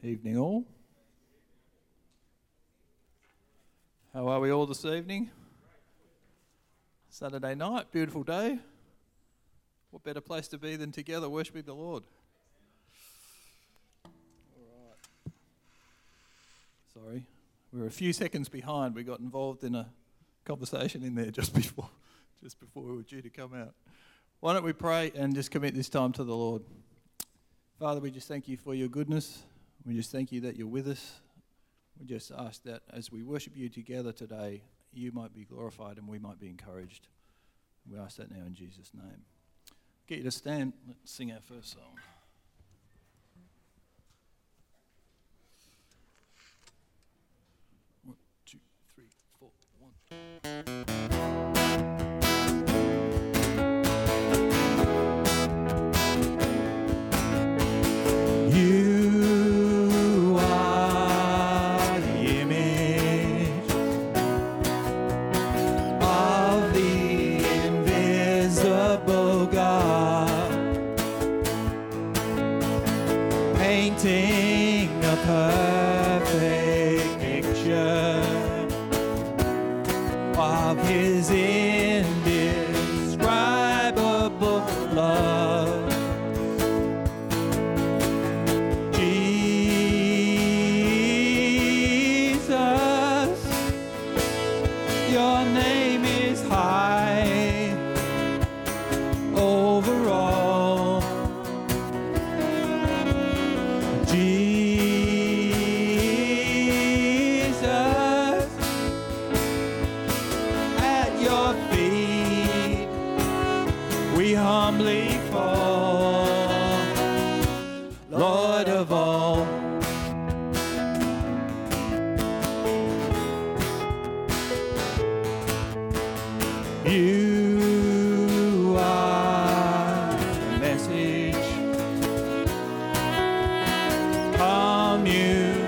Evening, all. How are we all this evening? Saturday night, beautiful day. What better place to be than together worshiping the Lord? All right. Sorry, we were a few seconds behind. We got involved in a conversation in there just before, just before we were due to come out. Why don't we pray and just commit this time to the Lord? Father, we just thank you for your goodness. We just thank you that you're with us. We just ask that as we worship you together today, you might be glorified and we might be encouraged. We ask that now in Jesus' name. Get you to stand. Let's sing our first song. One, two, three, four, one. Communication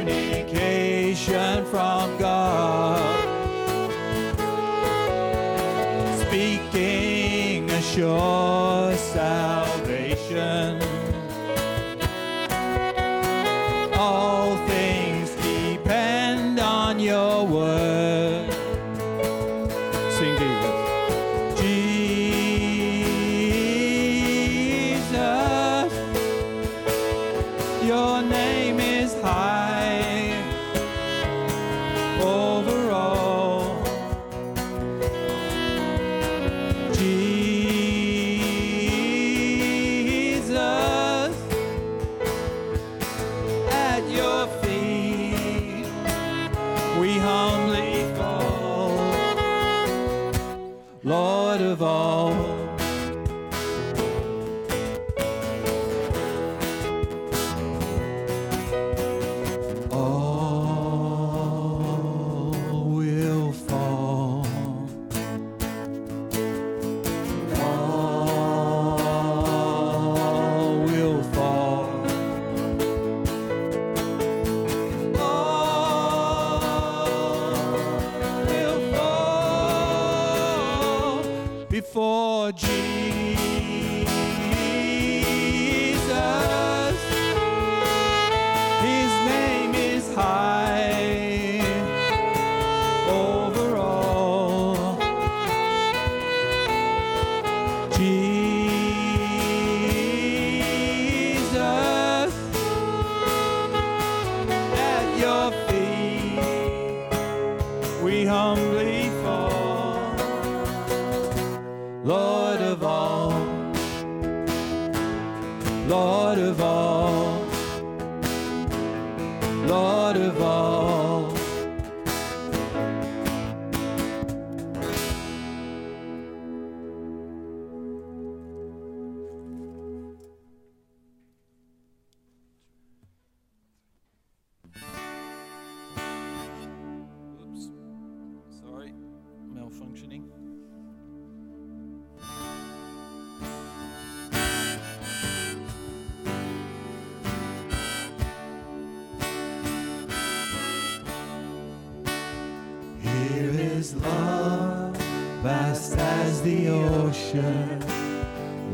as the ocean,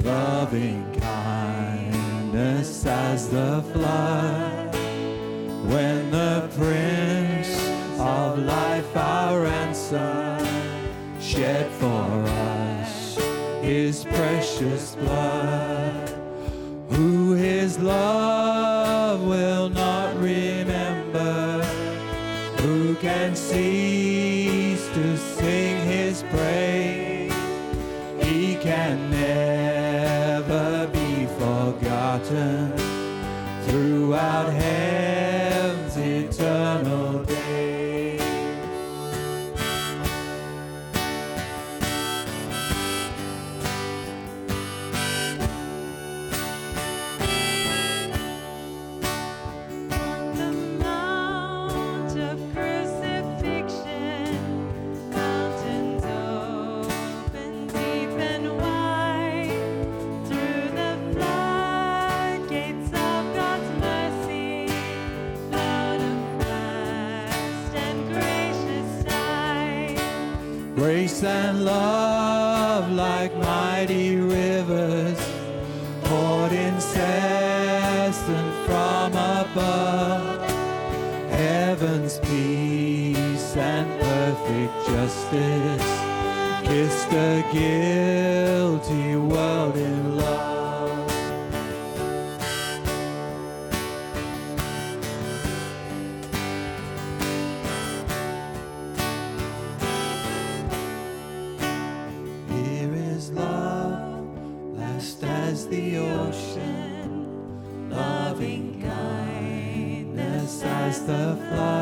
loving kindness as the flood. when the Prince of Life, our ransom, shed for us his precious blood, guilty world in love. Here is love, vast as the ocean, loving kindness as the flood.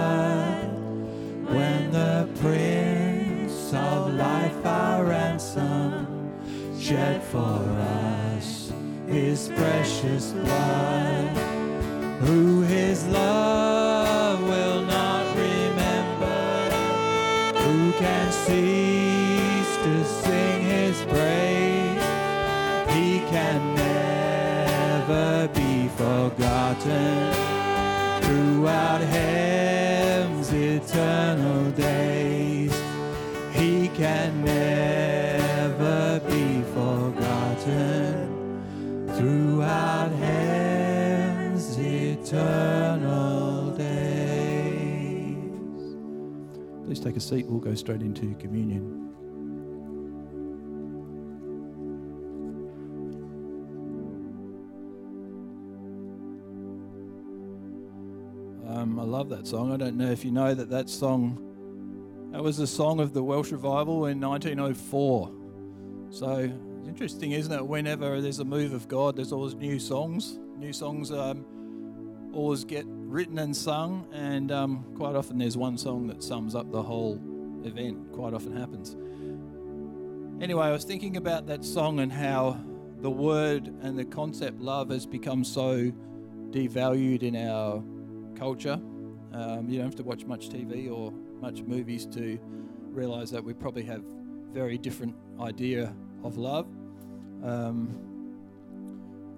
Straight into communion. Um, I love that song. I don't know if you know that that song, that was the song of the Welsh revival in 1904. So it's interesting, isn't it? Whenever there's a move of God, there's always new songs. New songs um, always get written and sung, and um, quite often there's one song that sums up the whole event. Quite often happens. Anyway, I was thinking about that song and how the word and the concept love has become so devalued in our culture. Um, you don't have to watch much TV or much movies to realize that we probably have very different idea of love. Um,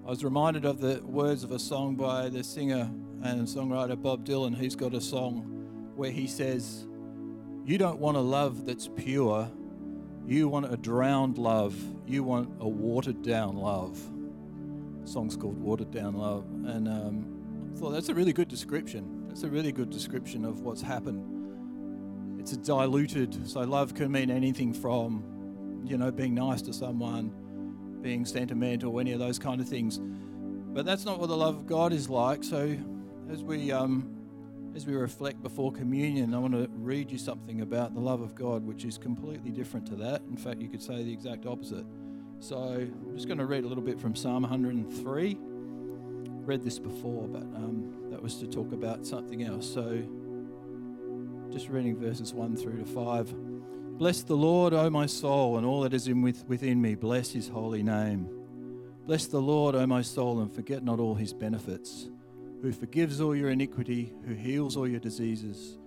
I was reminded of the words of a song by the singer and songwriter Bob Dylan, who's got a song where he says, You don't want a love that's pure, you want a drowned love, you want a watered down love. The song's called Watered Down Love. And um, I thought that's a really good description. That's a really good description of what's happened. It's a diluted, so love can mean anything from, you know, being nice to someone, being sentimental, any of those kind of things. But that's not what the love of God is like. So as we um, as we reflect before communion, I want to read you something about the love of God, which is completely different to that. In fact, you could say the exact opposite. So I'm just going to read a little bit from Psalm 103. Read this before, but um, that was to talk about something else. So just reading verses 1 through to 5. Bless the Lord, O my soul, and all that is in with, within me. Bless his holy name. Bless the Lord, O my soul, and forget not all his benefits, who forgives all your iniquity, who heals all your diseases,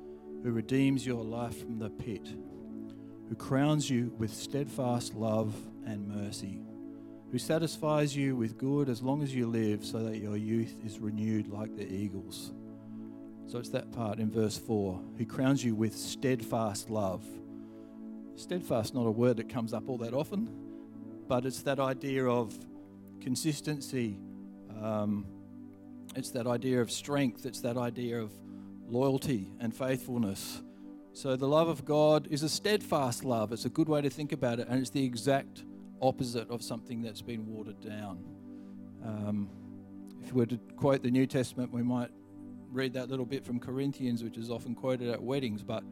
who redeems your life from the pit, who crowns you with steadfast love and mercy, who satisfies you with good as long as you live, so that your youth is renewed like the eagles. So it's that part in verse 4 who crowns you with steadfast love. Steadfast, not a word that comes up all that often, but it's that idea of consistency. Um, it's that idea of strength. It's that idea of loyalty, and faithfulness. So the love of God is a steadfast love. It's a good way to think about it, and it's the exact opposite of something that's been watered down. Um, if we were to quote the New Testament, we might read that little bit from Corinthians, which is often quoted at weddings, but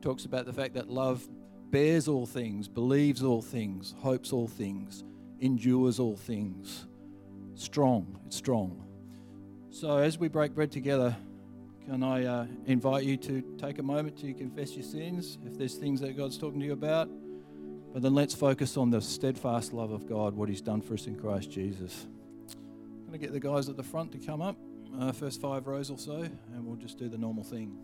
talks about the fact that love bears all things, believes all things, hopes all things, endures all things. Strong, it's strong. So as we break bread together, can I uh, invite you to take a moment to confess your sins if there's things that God's talking to you about? But then let's focus on the steadfast love of God, what He's done for us in Christ Jesus. I'm going to get the guys at the front to come up, uh, first five rows or so, and we'll just do the normal thing.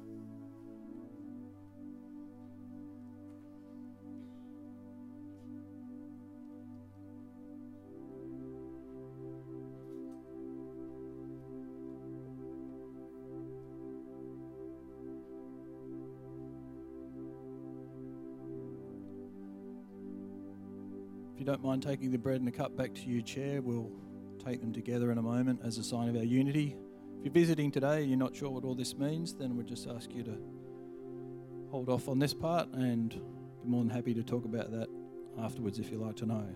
You don't mind taking the bread and the cup back to your chair, we'll take them together in a moment as a sign of our unity. If you're visiting today and you're not sure what all this means, then we'll just ask you to hold off on this part and be more than happy to talk about that afterwards if you'd like to know.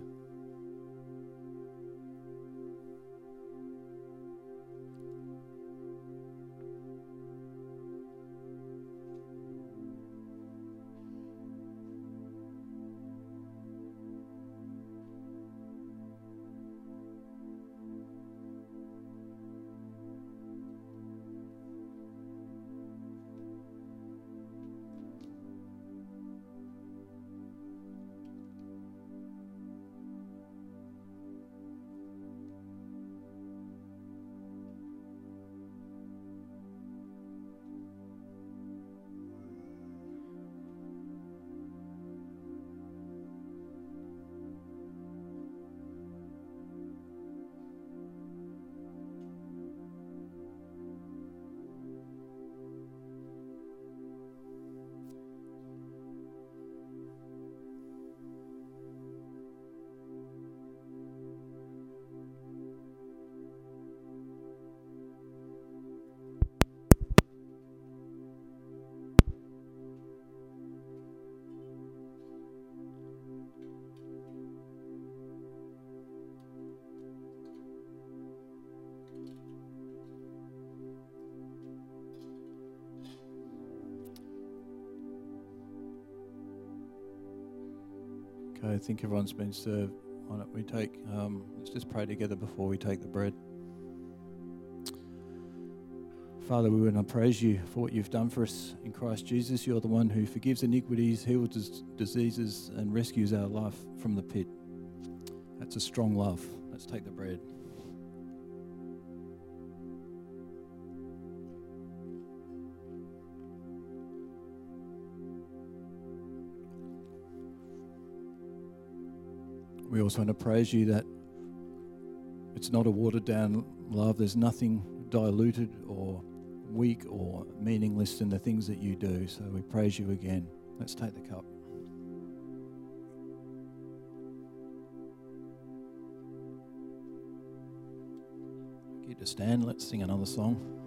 Okay, I think everyone's been served. Why don't we take, um, let's just pray together before we take the bread. Father, we want to praise you for what you've done for us in Christ Jesus. You're the one who forgives iniquities, heals dis- diseases, and rescues our life from the pit. That's a strong love. Let's take the bread. Also want to praise you that it's not a watered down love. There's nothing diluted or weak or meaningless in the things that you do. So we praise you again. Let's take the cup. Get to stand. Let's sing another song.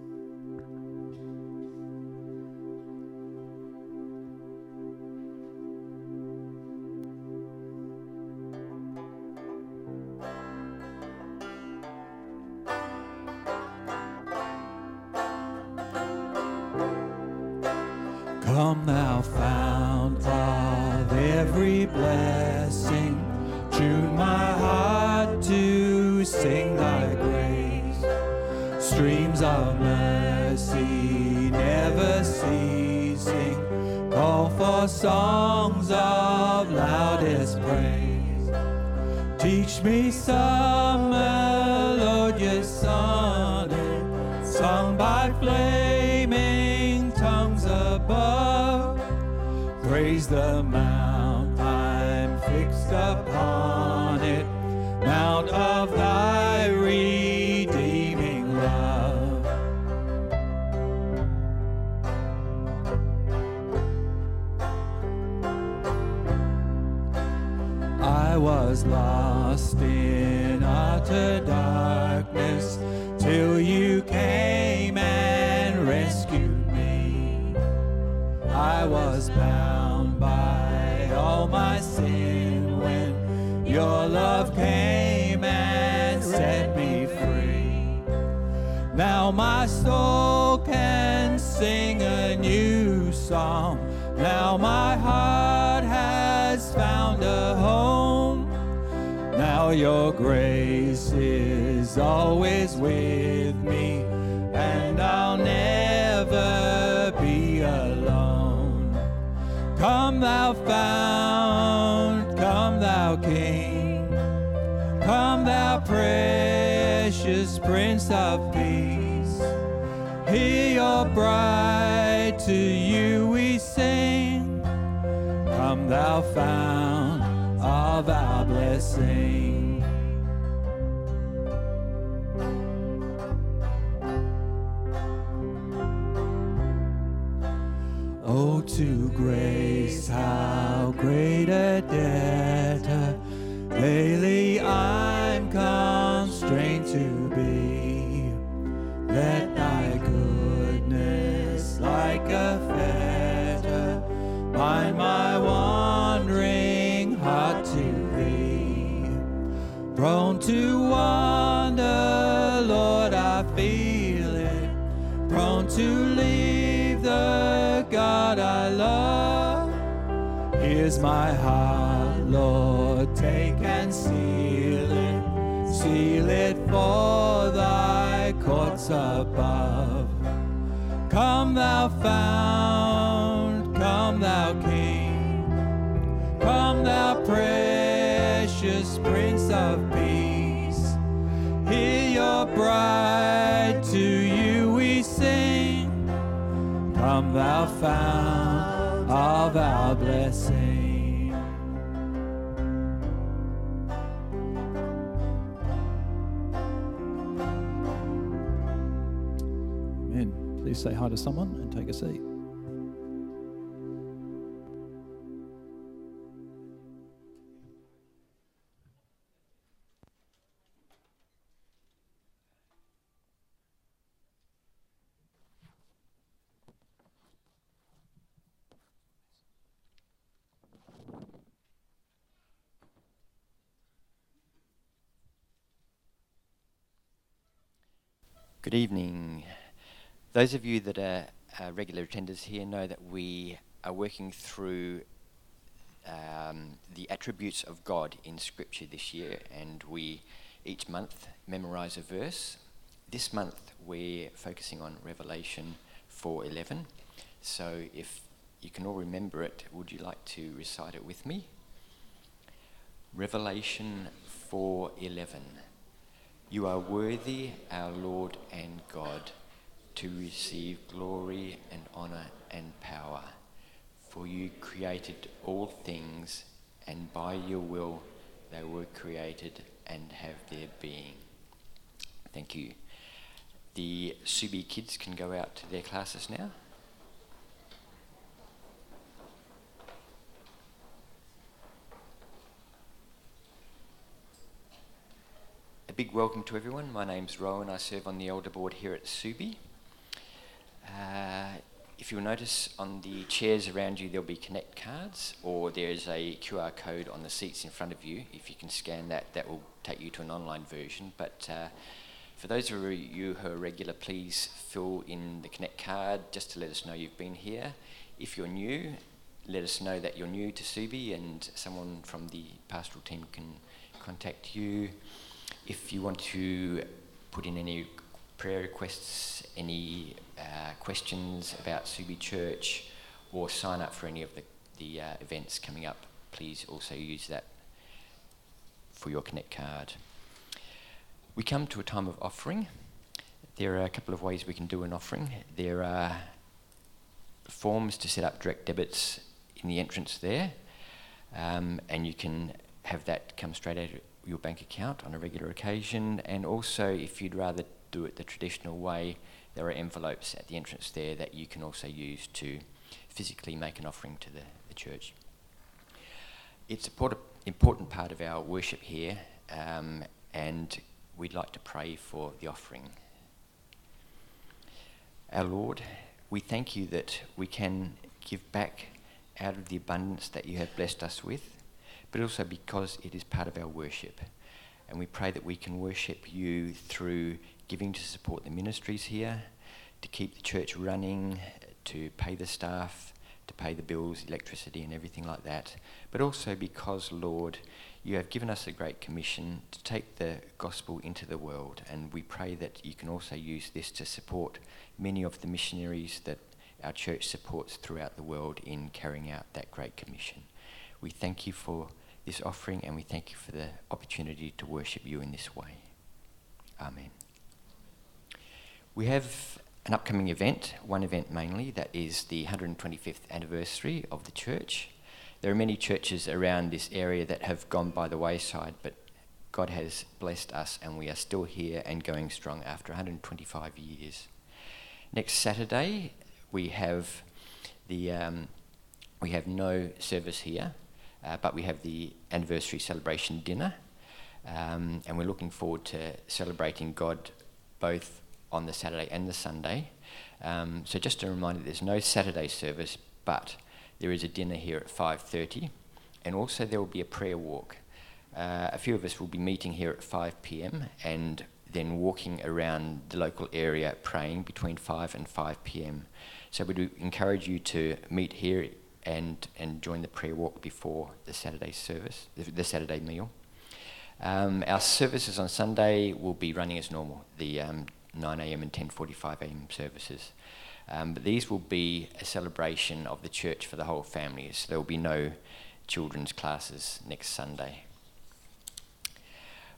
Thou precious Prince of Peace. Hear your bride, to you we sing. Come, thou fount of our blessing. Oh, to grace, how great a debtor daily I'm Here's my heart, Lord, take and seal it. Seal it for thy courts above. Come, thou found, come, thou King. Come, thou precious Prince of Peace. Hear your bride, to you we sing. Come, thou found of our blessing. Say hi to someone and take a seat. Good evening. Those of you that are uh, regular attenders here know that we are working through um, the attributes of God in Scripture this year, and we each month memorize a verse. This month we're focusing on Revelation 4:11. So if you can all remember it, would you like to recite it with me? Revelation 4:11. You are worthy, our Lord and God, to receive glory and honour and power. For you created all things, and by your will they were created and have their being. Thank you. The Subi kids can go out to their classes now. A big welcome to everyone. My name's Rowan. I serve on the elder board here at Subi. Uh, if you'll notice on the chairs around you, there'll be Connect cards, or there's a QR code on the seats in front of you. If you can scan that, that will take you to an online version. But uh, for those of you who are regular, please fill in the Connect card just to let us know you've been here. If you're new, let us know that you're new to Subi, and someone from the pastoral team can contact you. If you want to put in any prayer requests, any uh, questions about Subi Church, or sign up for any of the, the uh, events coming up, please also use that for your Connect card. We come to a time of offering. There are a couple of ways we can do an offering. There are forms to set up direct debits in the entrance there, um, and you can have that come straight out of your bank account on a regular occasion. And also, if you'd rather do it the traditional way, there are envelopes at the entrance there that you can also use to physically make an offering to the, the church. It's an important, part of our worship here, um, and we'd like to pray for the offering. Our Lord, we thank you that we can give back out of the abundance that you have blessed us with, but also because it is part of our worship. And we pray that we can worship you through giving to support the ministries here, to keep the church running, to pay the staff, to pay the bills, electricity, and everything like that. But also because, Lord, you have given us a great commission to take the gospel into the world, and we pray that you can also use this to support many of the missionaries that our church supports throughout the world in carrying out that great commission. We thank you for this offering and we thank you for the opportunity to worship you in this way. Amen. We have an upcoming event, one event mainly, that is the 125th anniversary of the church. There are many churches around this area that have gone by the wayside, but God has blessed us and we are still here and going strong after 125 years. Next Saturday, we have the um, we have no service here, uh, but we have the anniversary celebration dinner, um, and we're looking forward to celebrating God both on the Saturday and the Sunday. Um, so just a reminder, there's no Saturday service, but there is a dinner here at 5:30, and also there will be a prayer walk. Uh, a few of us will be meeting here at 5 p.m. and then walking around the local area praying between 5 and 5 p.m. So we do encourage you to meet here and, and join the prayer walk before the Saturday service, the, the Saturday meal. Um, our services on Sunday will be running as normal, the um, 9 a.m. and 10:45 a.m. services. Um, but these will be a celebration of the church for the whole family. So there will be no children's classes next Sunday.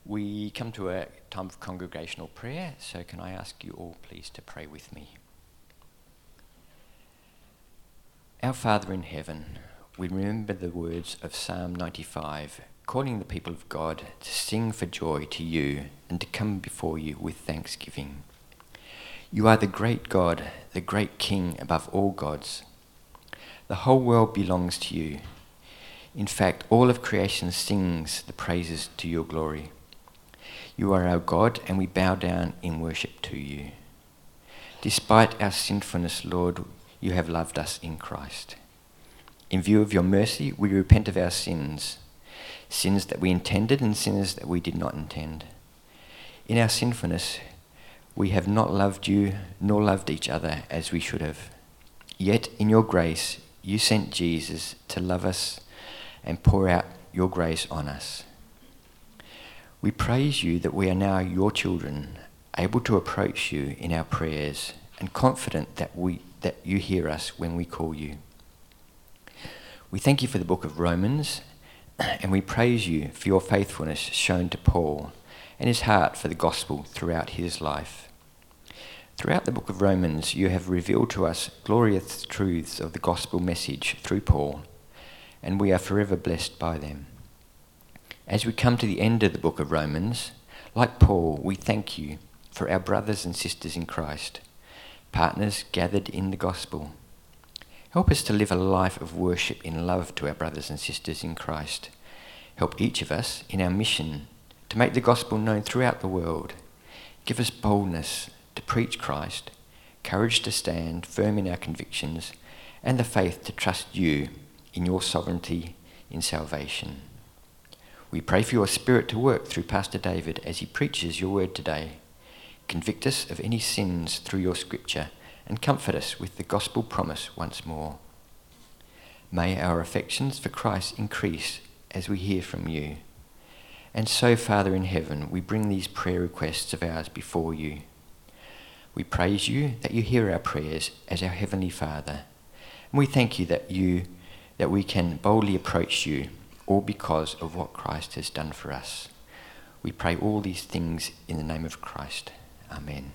We come to a time of congregational prayer, so can I ask you all please to pray with me? Our Father in heaven, we remember the words of Psalm 95, calling the people of God to sing for joy to you and to come before you with thanksgiving. You are the great God, the great King above all gods. The whole world belongs to you. In fact, all of creation sings the praises to your glory. You are our God, and we bow down in worship to you. Despite our sinfulness, Lord, you have loved us in Christ. In view of your mercy, we repent of our sins, sins that we intended and sins that we did not intend. In our sinfulness, we have not loved you nor loved each other as we should have. Yet, in your grace, you sent Jesus to love us and pour out your grace on us. We praise you that we are now your children, able to approach you in our prayers and confident that, we, that you hear us when we call you. We thank you for the book of Romans and we praise you for your faithfulness shown to Paul and his heart for the gospel throughout his life. Throughout the book of Romans, you have revealed to us glorious truths of the gospel message through Paul, and we are forever blessed by them. As we come to the end of the book of Romans, like Paul, we thank you for our brothers and sisters in Christ, partners gathered in the gospel. Help us to live a life of worship in love to our brothers and sisters in Christ. Help each of us in our mission to make the gospel known throughout the world. Give us boldness to preach Christ, courage to stand firm in our convictions, and the faith to trust you in your sovereignty in salvation. We pray for your Spirit to work through Pastor David as he preaches your word today. Convict us of any sins through your scripture and comfort us with the gospel promise once more. May our affections for Christ increase as we hear from you. And so, Father in heaven, we bring these prayer requests of ours before you. We praise you that you hear our prayers as our heavenly Father. And we thank you that you that we can boldly approach you all because of what Christ has done for us. We pray all these things in the name of Christ. Amen.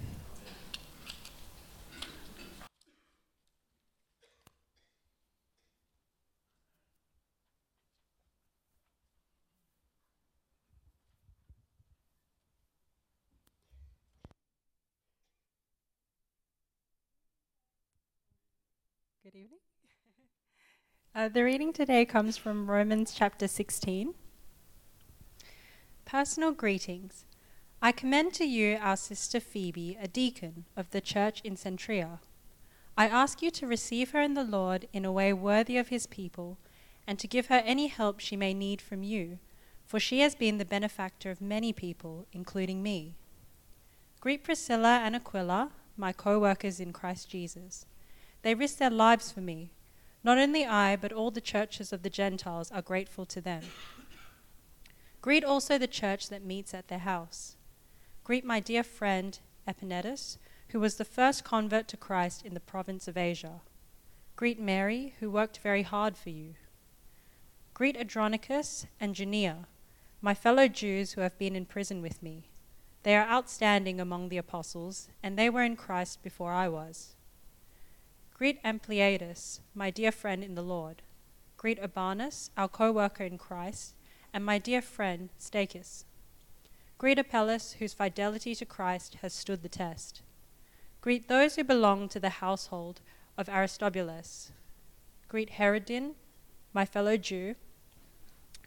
Good evening. Uh, the reading today comes from Romans chapter 16. Personal greetings. I commend to you our sister Phoebe, a deacon of the church in Cenchreae. I ask you to receive her in the Lord in a way worthy of his people, and to give her any help she may need from you, for she has been the benefactor of many people, including me. Greet Priscilla and Aquila, my co workers in Christ Jesus. They risked their lives for me. Not only I, but all the churches of the Gentiles are grateful to them. Greet also the church that meets at their house. Greet my dear friend Epaenetus who was the first convert to Christ in the province of Asia. Greet Mary, who worked very hard for you. Greet Andronicus and Junia, my fellow Jews who have been in prison with me. They are outstanding among the apostles, and they were in Christ before I was. Greet Ampliatus, my dear friend in the Lord. Greet Urbanus, our co worker in Christ, and my dear friend Stachys. Greet Apelles, whose fidelity to Christ has stood the test. Greet those who belong to the household of Aristobulus. Greet Herodion, my fellow Jew.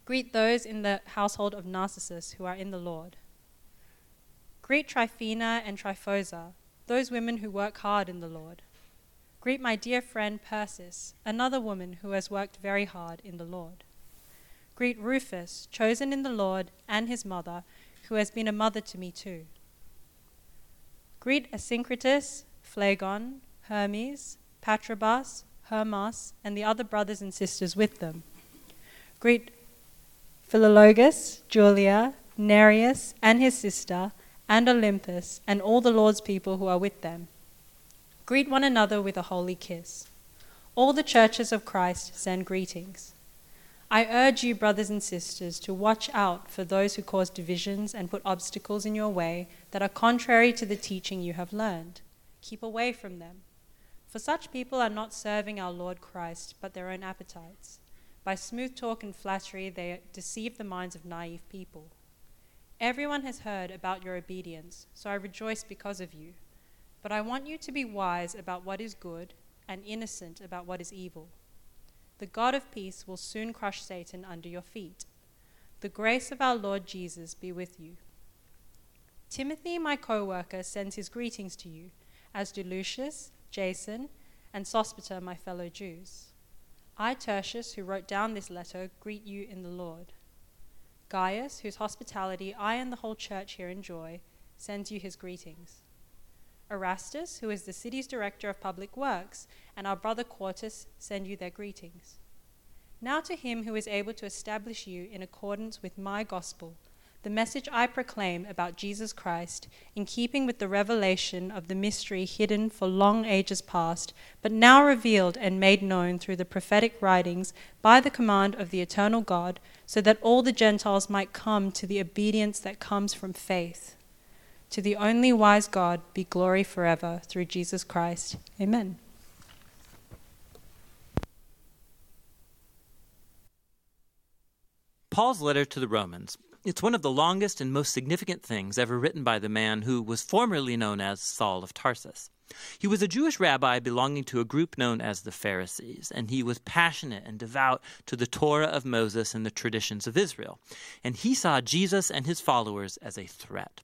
Greet those in the household of Narcissus who are in the Lord. Greet Tryphena and Tryphosa, those women who work hard in the Lord. Greet my dear friend Persis, another woman who has worked very hard in the Lord. Greet Rufus, chosen in the Lord, and his mother, who has been a mother to me too. Greet Asyncritus, Phlegon, Hermes, Patrobas, Hermas, and the other brothers and sisters with them. Greet Philologus, Julia, Nereus, and his sister, and Olympas, and all the Lord's people who are with them. Greet one another with a holy kiss. All the churches of Christ send greetings. I urge you, brothers and sisters, to watch out for those who cause divisions and put obstacles in your way that are contrary to the teaching you have learned. Keep away from them. For such people are not serving our Lord Christ, but their own appetites. By smooth talk and flattery, they deceive the minds of naive people. Everyone has heard about your obedience, so I rejoice because of you. But I want you to be wise about what is good and innocent about what is evil. The God of peace will soon crush Satan under your feet. The grace of our Lord Jesus be with you. Timothy, my co worker, sends his greetings to you, as do Lucius, Jason, and Sosipater, my fellow Jews. I, Tertius, who wrote down this letter, greet you in the Lord. Gaius, whose hospitality I and the whole church here enjoy, sends you his greetings. Erastus, who is the city's director of public works, and our brother Quartus send you their greetings. Now to him who is able to establish you in accordance with my gospel, the message I proclaim about Jesus Christ, in keeping with the revelation of the mystery hidden for long ages past, but now revealed and made known through the prophetic writings by the command of the eternal God, so that all the Gentiles might come to the obedience that comes from faith. To the only wise God be glory forever through Jesus Christ. Amen. Paul's letter to the Romans. It's one of the longest and most significant things ever written by the man who was formerly known as Saul of Tarsus. He was a Jewish rabbi belonging to a group known as the Pharisees, and he was passionate and devout to the Torah of Moses and the traditions of Israel. And he saw Jesus and his followers as a threat.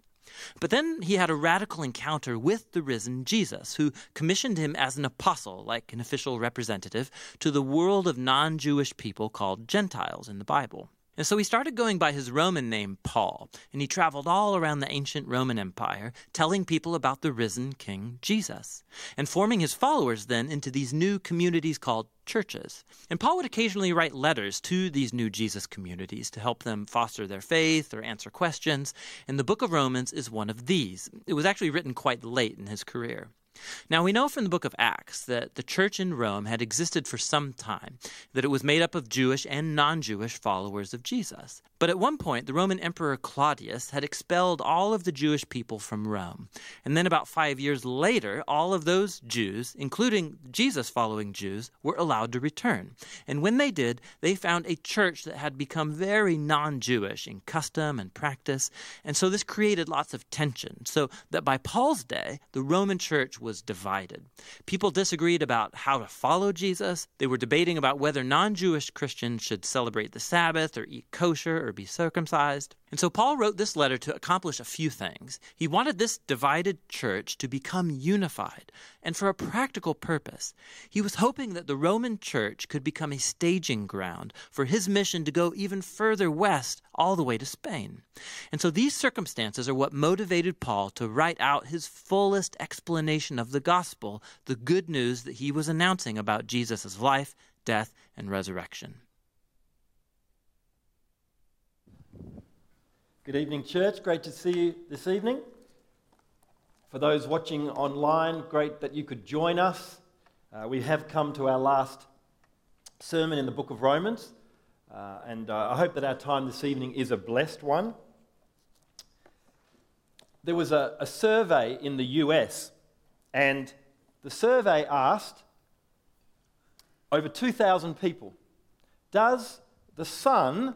But then he had a radical encounter with the risen Jesus, who commissioned him as an apostle, like an official representative, to the world of non Jewish people called Gentiles in the Bible. And so he started going by his Roman name, Paul, and he traveled all around the ancient Roman Empire, telling people about the risen King Jesus, and forming his followers then into these new communities called churches. And Paul would occasionally write letters to these new Jesus communities to help them foster their faith or answer questions, and the book of Romans is one of these. It was actually written quite late in his career. Now, we know from the book of Acts that the church in Rome had existed for some time, that it was made up of Jewish and non Jewish followers of Jesus. But at one point, the Roman Emperor Claudius had expelled all of the Jewish people from Rome. And then, about five years later, all of those Jews, including Jesus following Jews, were allowed to return. And when they did, they found a church that had become very non Jewish in custom and practice. And so this created lots of tension. So that by Paul's day, the Roman church was divided. People disagreed about how to follow Jesus. They were debating about whether non Jewish Christians should celebrate the Sabbath or eat kosher or be circumcised. And so Paul wrote this letter to accomplish a few things. He wanted this divided church to become unified, and for a practical purpose. He was hoping that the Roman church could become a staging ground for his mission to go even further west, all the way to Spain. And so these circumstances are what motivated Paul to write out his fullest explanation of the gospel, the good news that he was announcing about Jesus' life, death, and resurrection. Good evening, church. Great to see you this evening. For those watching online, great that you could join us. Uh, we have come to our last sermon in the book of Romans, uh, and uh, I hope that our time this evening is a blessed one. There was a, a survey in the US, and the survey asked over 2,000 people Does the sun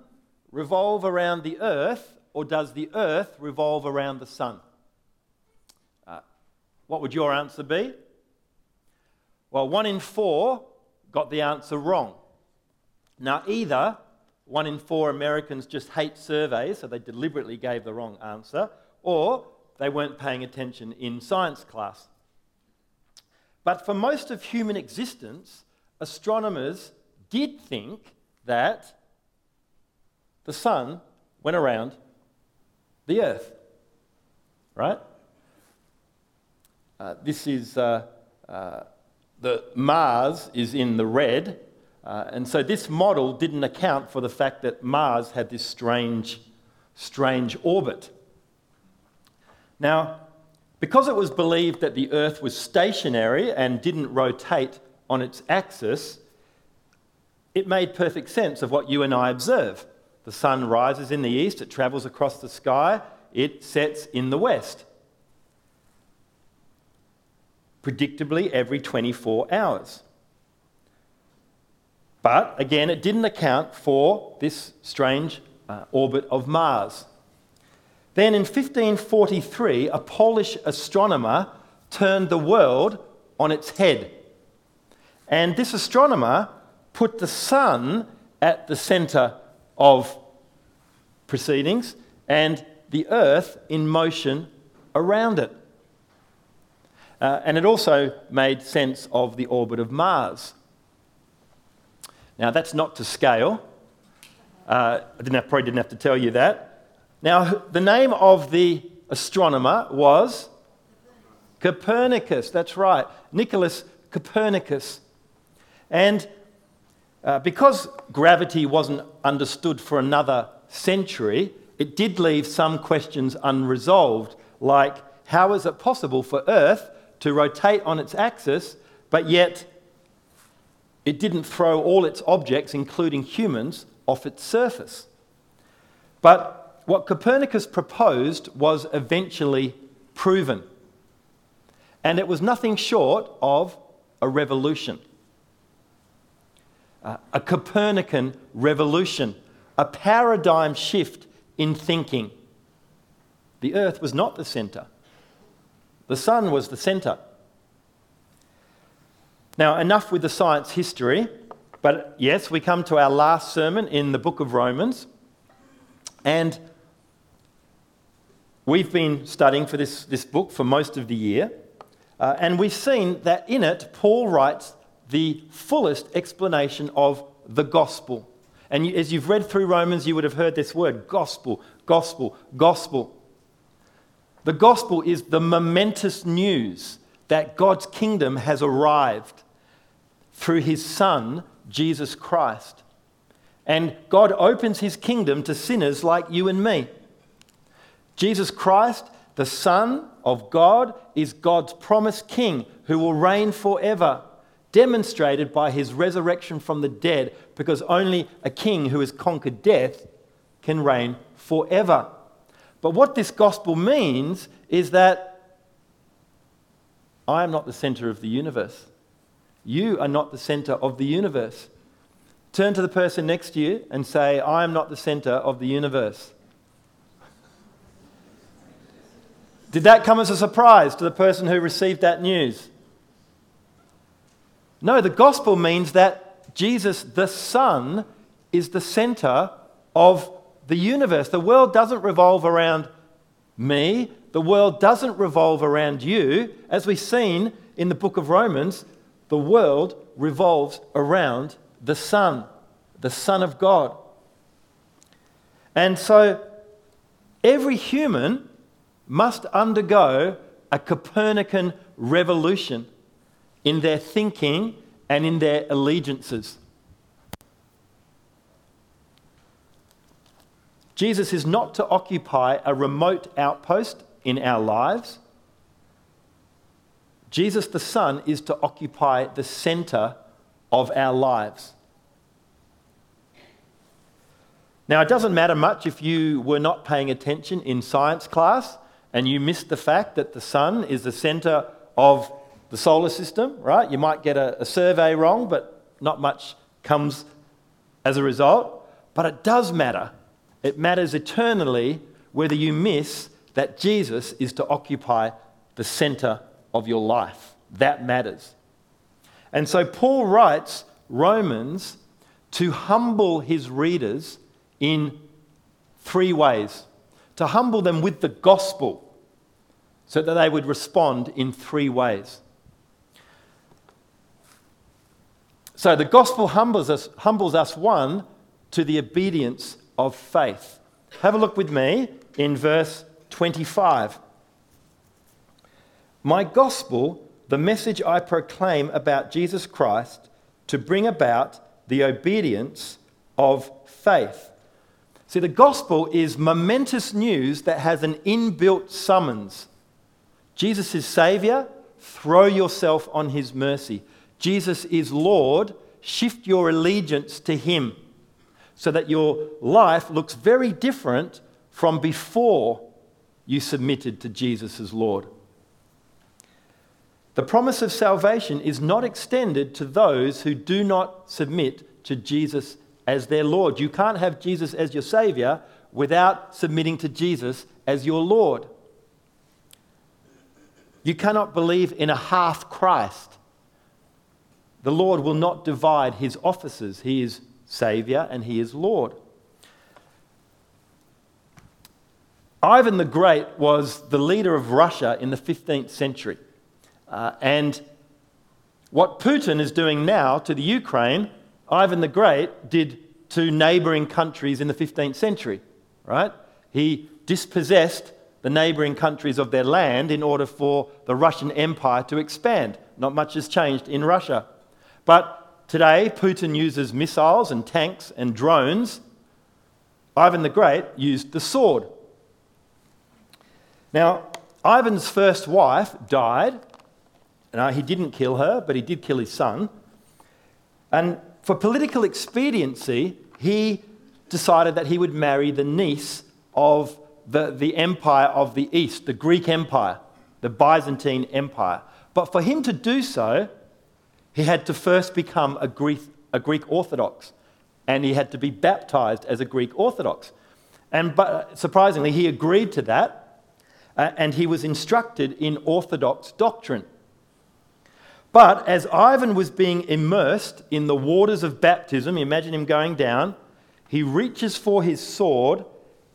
revolve around the earth or does the earth revolve around the sun? Uh, what would your answer be? Well, one in four got the answer wrong. Now, either one in four Americans just hate surveys, so they deliberately gave the wrong answer, or they weren't paying attention in science class. But for most of human existence, astronomers did think that the sun went around the earth. Right? Uh, this is uh, uh, the Mars is in the red, uh, and so this model didn't account for the fact that Mars had this strange, strange orbit. Now, because it was believed that the Earth was stationary and didn't rotate on its axis, it made perfect sense of what you and I observe. The sun rises in the east, it travels across the sky, it sets in the west. Predictably, every 24 hours. But again, it didn't account for this strange uh, orbit of Mars. Then in 1543, a Polish astronomer turned the world on its head. And this astronomer put the sun at the center of proceedings and the earth in motion around it. Uh, and it also made sense of the orbit of Mars. Now, that's not to scale. Uh, I didn't probably didn't have to tell you that. Now, the name of the astronomer was Copernicus. That's right, Nicholas Copernicus. And uh, because gravity wasn't understood for another century, it did leave some questions unresolved, like how is it possible for Earth to rotate on its axis, but yet it didn't throw all its objects, including humans, off its surface? But what Copernicus proposed was eventually proven. And it was nothing short of a revolution a Copernican revolution, a paradigm shift in thinking. The earth was not the center, the sun was the center. Now, enough with the science history, but yes, we come to our last sermon in the book of Romans. And we've been studying for this, this book for most of the year. Uh, and we've seen that in it, Paul writes the fullest explanation of the gospel. And as you've read through Romans, you would have heard this word gospel, gospel, gospel. The gospel is the momentous news that God's kingdom has arrived through his Son, Jesus Christ. And God opens his kingdom to sinners like you and me. Jesus Christ, the Son of God, is God's promised King who will reign forever demonstrated by his resurrection from the dead, because only a king who has conquered death can reign forever. But what this gospel means is that I am not the center of the universe. You are not the center of the universe. Turn to the person next to you and say, I am not the center of the universe. Did that come as a surprise to the person who received that news? No, the gospel means that Jesus, the Son, is the center of the universe. The world doesn't revolve around me, the world doesn't revolve around you. As we've seen in the book of Romans, the world revolves around the Son, the Son of God. And so every human must undergo a Copernican revolution in their thinking and in their allegiances. Jesus is not to occupy a remote outpost in our lives. Jesus the Son is to occupy the center of our lives. Now, it doesn't matter much if you were not paying attention in science class and you missed the fact that the sun is the center of the solar system, right? You might get a, a survey wrong, but not much comes as a result. But it does matter. It matters eternally whether you miss that Jesus is to occupy the center of your life. That matters. And so Paul writes Romans to humble his readers in three ways to humble them with the gospel so that they would respond in three ways. So the gospel humbles us, humbles us one, to the obedience of faith. Have a look with me in verse 25. My gospel, the message I proclaim about Jesus Christ, to bring about the obedience of faith. See, the gospel is momentous news that has an inbuilt summons. Jesus is Savior, throw yourself on His mercy. Jesus is Lord, shift your allegiance to Him so that your life looks very different from before you submitted to Jesus as Lord. The promise of salvation is not extended to those who do not submit to Jesus as their Lord. You can't have Jesus as your Savior without submitting to Jesus as your Lord. You cannot believe in a half Christ. The Lord will not divide his offices. He is Savior and he is Lord. Ivan the Great was the leader of Russia in the 15th century. Uh, and what Putin is doing now to the Ukraine Ivan the Great did to neighboring countries in the 15th century, right? He dispossessed the neighboring countries of their land in order for the Russian Empire to expand. Not much has changed in Russia. But today, Putin uses missiles and tanks and drones. Ivan the Great used the sword. Now, Ivan's first wife died. Now, he didn't kill her, but he did kill his son. And for political expediency, he decided that he would marry the niece of the, the empire of the East, the Greek Empire, the Byzantine Empire. But for him to do so, he had to first become a Greek, a Greek Orthodox, and he had to be baptized as a Greek Orthodox. And but, surprisingly, he agreed to that, uh, and he was instructed in Orthodox doctrine. But as Ivan was being immersed in the waters of baptism, imagine him going down, he reaches for his sword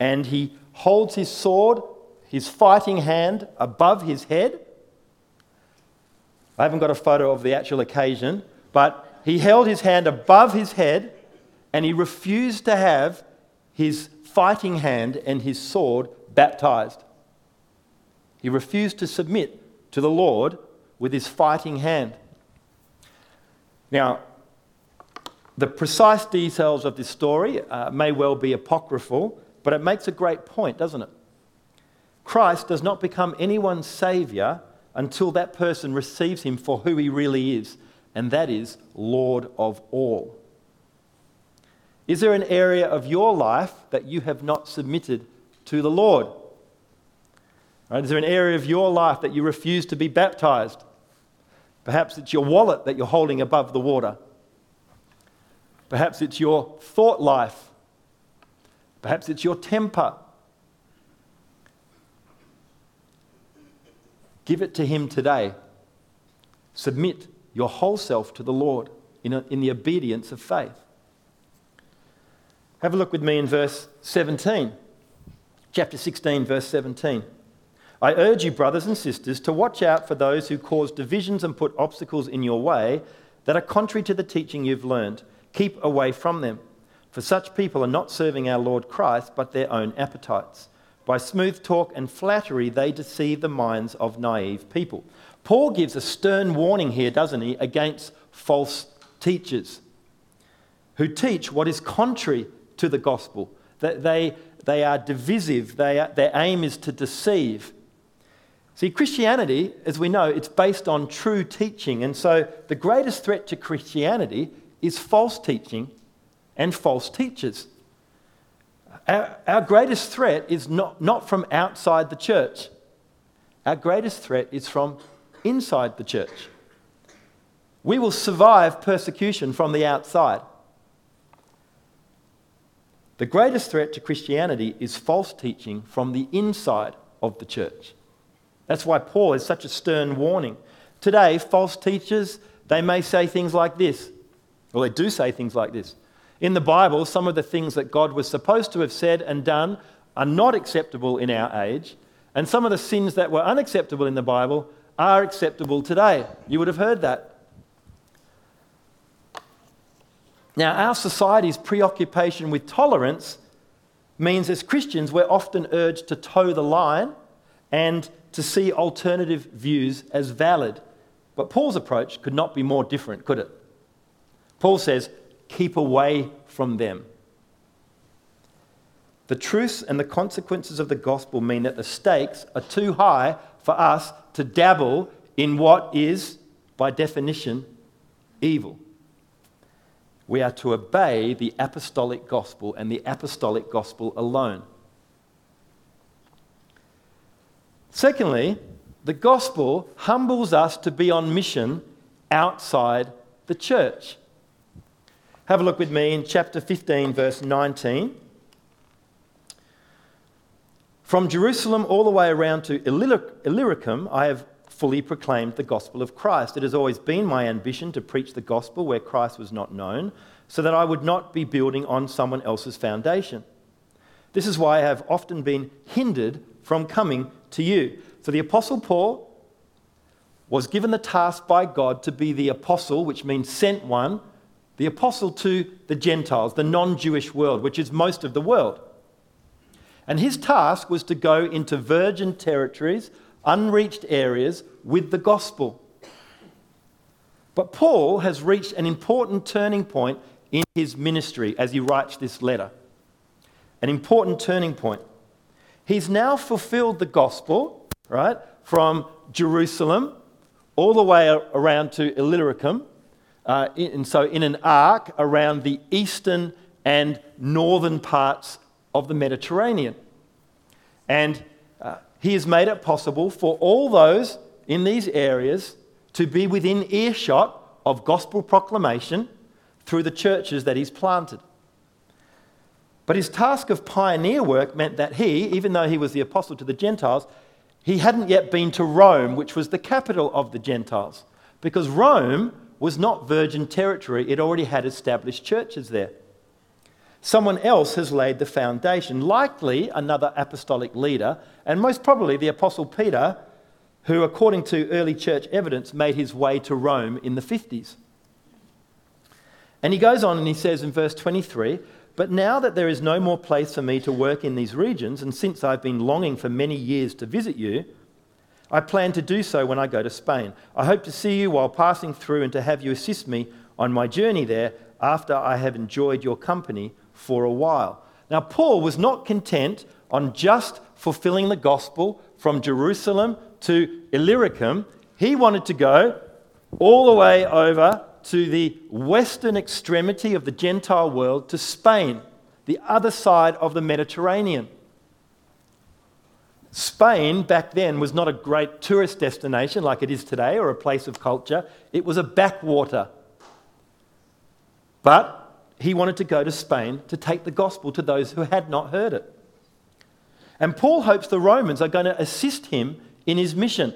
and he holds his sword, his fighting hand, above his head. I haven't got a photo of the actual occasion, but he held his hand above his head and he refused to have his fighting hand and his sword baptized. He refused to submit to the Lord with his fighting hand. Now, the precise details of this story uh, may well be apocryphal, but it makes a great point, doesn't it? Christ does not become anyone's savior until that person receives him for who he really is, and that is Lord of all. Is there an area of your life that you have not submitted to the Lord? Right? Is there an area of your life that you refuse to be baptized? Perhaps it's your wallet that you're holding above the water. Perhaps it's your thought life. Perhaps it's your temper. Give it to Him today. Submit your whole self to the Lord in, a, in the obedience of faith. Have a look with me in verse 17, chapter 16, verse 17. I urge you, brothers and sisters, to watch out for those who cause divisions and put obstacles in your way that are contrary to the teaching you've learned. Keep away from them. For such people are not serving our Lord Christ, but their own appetites. By smooth talk and flattery, they deceive the minds of naive people. Paul gives a stern warning here, doesn't he, against false teachers who teach what is contrary to the gospel. That they, they are divisive, they are, their aim is to deceive. See, Christianity, as we know, it's based on true teaching. And so the greatest threat to Christianity is false teaching and false teachers. Our, our greatest threat is not, not from outside the church, our greatest threat is from inside the church. We will survive persecution from the outside. The greatest threat to Christianity is false teaching from the inside of the church. That's why Paul is such a stern warning. Today, false teachers, they may say things like this. Well, they do say things like this. In the Bible, some of the things that God was supposed to have said and done are not acceptable in our age, and some of the sins that were unacceptable in the Bible are acceptable today. You would have heard that. Now, our society's preoccupation with tolerance means as Christians we're often urged to toe the line and to see alternative views as valid. But Paul's approach could not be more different, could it? Paul says, keep away from them. The truths and the consequences of the gospel mean that the stakes are too high for us to dabble in what is, by definition, evil. We are to obey the apostolic gospel and the apostolic gospel alone. Secondly, the gospel humbles us to be on mission outside the church. Have a look with me in chapter 15, verse 19. From Jerusalem all the way around to Illyricum, I have fully proclaimed the gospel of Christ. It has always been my ambition to preach the gospel where Christ was not known, so that I would not be building on someone else's foundation. This is why I have often been hindered from coming to you. So the Apostle Paul was given the task by God to be the apostle, which means sent one, the apostle to the Gentiles, the non Jewish world, which is most of the world. And his task was to go into virgin territories, unreached areas, with the gospel. But Paul has reached an important turning point in his ministry as he writes this letter. An important turning point. He's now fulfilled the gospel, right, from Jerusalem all the way around to Illyricum, uh, and so in an arc around the eastern and northern parts of the Mediterranean. And uh, he has made it possible for all those in these areas to be within earshot of gospel proclamation through the churches that he's planted. But his task of pioneer work meant that he, even though he was the apostle to the Gentiles, he hadn't yet been to Rome, which was the capital of the Gentiles, because Rome was not virgin territory, it already had established churches there. Someone else has laid the foundation, likely another apostolic leader, and most probably the Apostle Peter, who, according to early church evidence, made his way to Rome in the 50s. And he goes on and he says in verse 23 But now that there is no more place for me to work in these regions, and since I've been longing for many years to visit you, I plan to do so when I go to Spain. I hope to see you while passing through and to have you assist me on my journey there after I have enjoyed your company for a while. Now, Paul was not content on just fulfilling the gospel from Jerusalem to Illyricum. He wanted to go all the way over to the western extremity of the Gentile world, to Spain, the other side of the Mediterranean. Spain back then was not a great tourist destination like it is today or a place of culture, it was a backwater. But he wanted to go to Spain to take the gospel to those who had not heard it. And Paul hopes the Romans are going to assist him in his mission.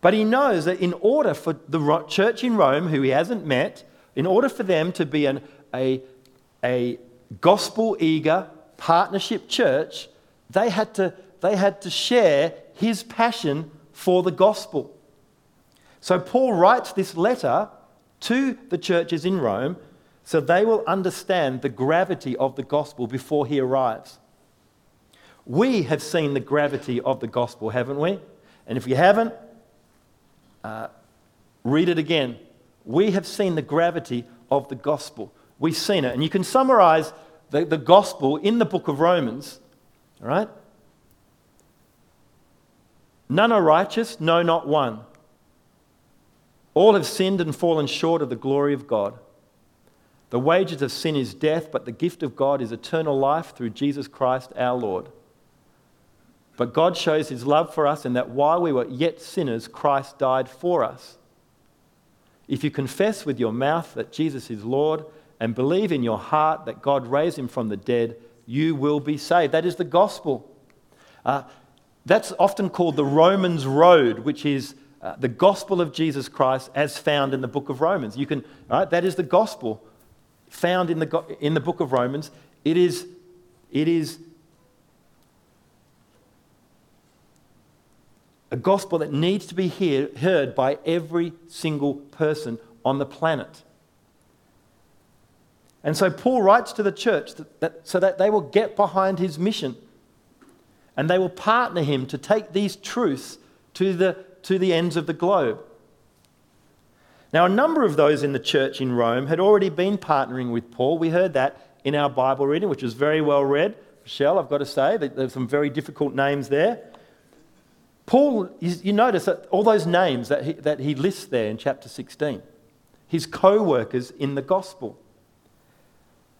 But he knows that in order for the church in Rome, who he hasn't met, in order for them to be an, a, a gospel eager, partnership church, they had, to, they had to share his passion for the gospel. So Paul writes this letter to the churches in Rome so they will understand the gravity of the gospel before he arrives. We have seen the gravity of the gospel, haven't we? And if you haven't, uh, read it again. We have seen the gravity of the gospel. We've seen it. And you can summarize the, the gospel in the book of Romans, all right? None are righteous, no, not one. All have sinned and fallen short of the glory of God. The wages of sin is death, but the gift of God is eternal life through Jesus Christ our Lord. But God shows his love for us in that while we were yet sinners, Christ died for us. If you confess with your mouth that Jesus is Lord and believe in your heart that God raised him from the dead, you will be saved. That is the gospel. Uh, that's often called the Romans Road, which is uh, the gospel of Jesus Christ as found in the book of Romans. You can, right? That is the gospel found in the, in the book of Romans. It is, it is a gospel that needs to be hear, heard by every single person on the planet. And so Paul writes to the church that, that, so that they will get behind his mission and they will partner him to take these truths to the, to the ends of the globe. Now, a number of those in the church in Rome had already been partnering with Paul. We heard that in our Bible reading, which was very well read. Michelle, I've got to say, there's some very difficult names there. Paul, you notice that all those names that he, that he lists there in chapter 16, his co workers in the gospel.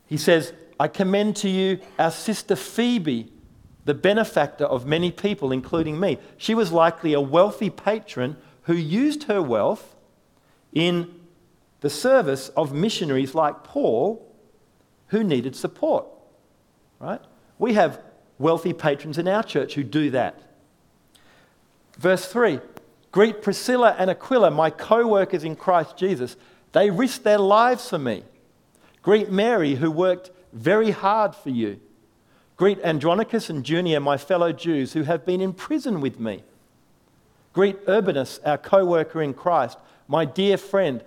He says, I commend to you our sister Phoebe, the benefactor of many people, including me. She was likely a wealthy patron who used her wealth in the service of missionaries like Paul who needed support. Right? We have wealthy patrons in our church who do that. Verse 3 Greet Priscilla and Aquila, my co workers in Christ Jesus. They risked their lives for me. Greet Mary, who worked very hard for you. Greet Andronicus and Junia, my fellow Jews, who have been in prison with me. Greet Urbanus, our co worker in Christ, my dear friend.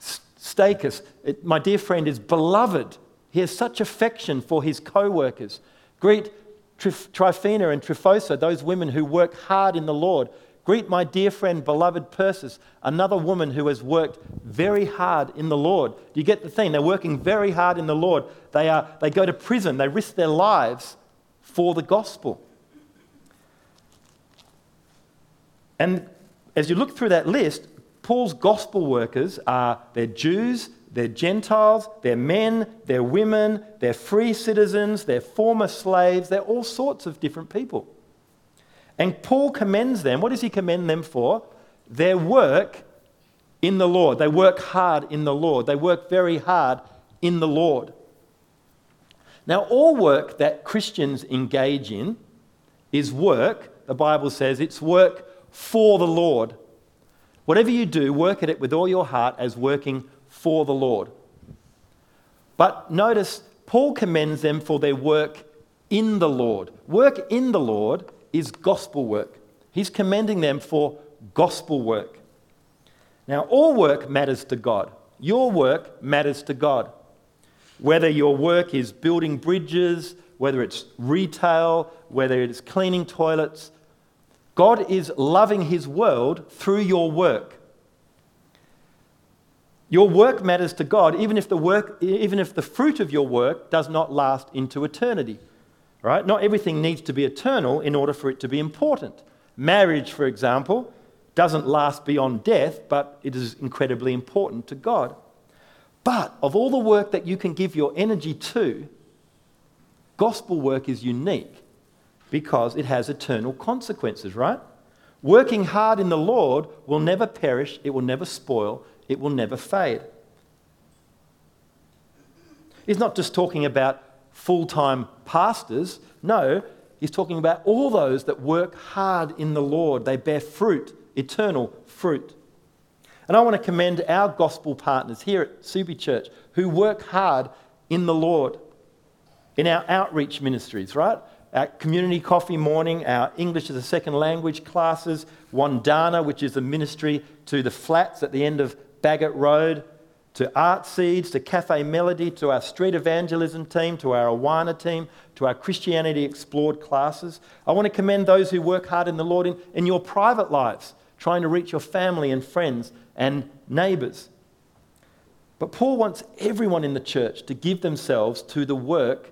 Stachys, uh, my dear friend, is beloved. He has such affection for his co workers. Greet Tryphena and Tryphosa, those women who work hard in the Lord. Greet my dear friend, beloved Persis, another woman who has worked very hard in the Lord. Do you get the thing? They're working very hard in the Lord. They, are, they go to prison, they risk their lives for the gospel. And as you look through that list, Paul's gospel workers are they're Jews, they're Gentiles, they're men, they're women, they're free citizens, they're former slaves, they're all sorts of different people. And Paul commends them. What does he commend them for? Their work in the Lord. They work hard in the Lord. They work very hard in the Lord. Now, all work that Christians engage in is work, the Bible says, it's work for the Lord. Whatever you do, work at it with all your heart as working for the Lord. But notice, Paul commends them for their work in the Lord. Work in the Lord is gospel work. He's commending them for gospel work. Now, all work matters to God. Your work matters to God. Whether your work is building bridges, whether it's retail, whether it's cleaning toilets, God is loving His world through your work. Your work matters to God, even if the, work, even if the fruit of your work does not last into eternity. Right? Not everything needs to be eternal in order for it to be important. Marriage, for example, doesn't last beyond death, but it is incredibly important to God. But of all the work that you can give your energy to, gospel work is unique because it has eternal consequences, right? Working hard in the Lord will never perish, it will never spoil, it will never fade. He's not just talking about full time pastors. No, he's talking about all those that work hard in the Lord. They bear fruit, eternal fruit. And I want to commend our gospel partners here at Subi Church who work hard in the Lord. in our outreach ministries, right? Our community coffee morning, our English as a second language classes, Wandana, which is a ministry to the flats at the end of Bagot Road, to Art Seeds, to Cafe Melody, to our street evangelism team, to our Awana team, to our Christianity Explored classes. I want to commend those who work hard in the Lord in, in your private lives, trying to reach your family and friends and neighbours. But Paul wants everyone in the church to give themselves to the work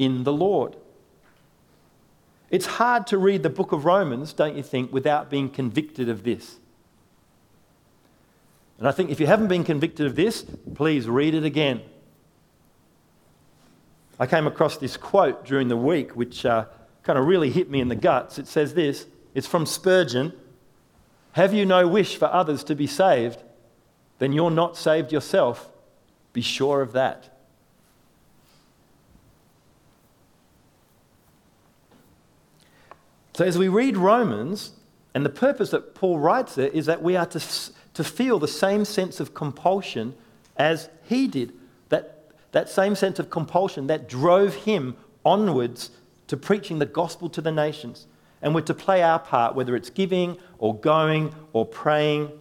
in the Lord. It's hard to read the book of Romans, don't you think, without being convicted of this. And I think if you haven't been convicted of this, please read it again. I came across this quote during the week, which uh, kind of really hit me in the guts. It says this it's from Spurgeon Have you no wish for others to be saved? Then you're not saved yourself. Be sure of that. So, as we read Romans, and the purpose that Paul writes it is that we are to, to feel the same sense of compulsion as he did. That, that same sense of compulsion that drove him onwards to preaching the gospel to the nations. And we're to play our part, whether it's giving or going or praying.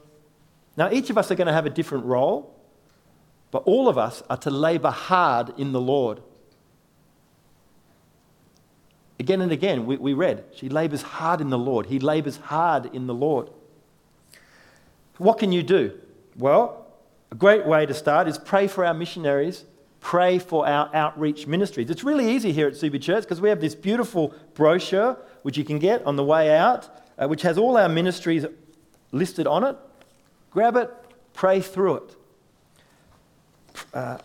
Now, each of us are going to have a different role, but all of us are to labour hard in the Lord. Again and again, we, we read, she labours hard in the Lord. He labours hard in the Lord. What can you do? Well, a great way to start is pray for our missionaries, pray for our outreach ministries. It's really easy here at Subi Church because we have this beautiful brochure which you can get on the way out, uh, which has all our ministries listed on it. Grab it, pray through it. Uh,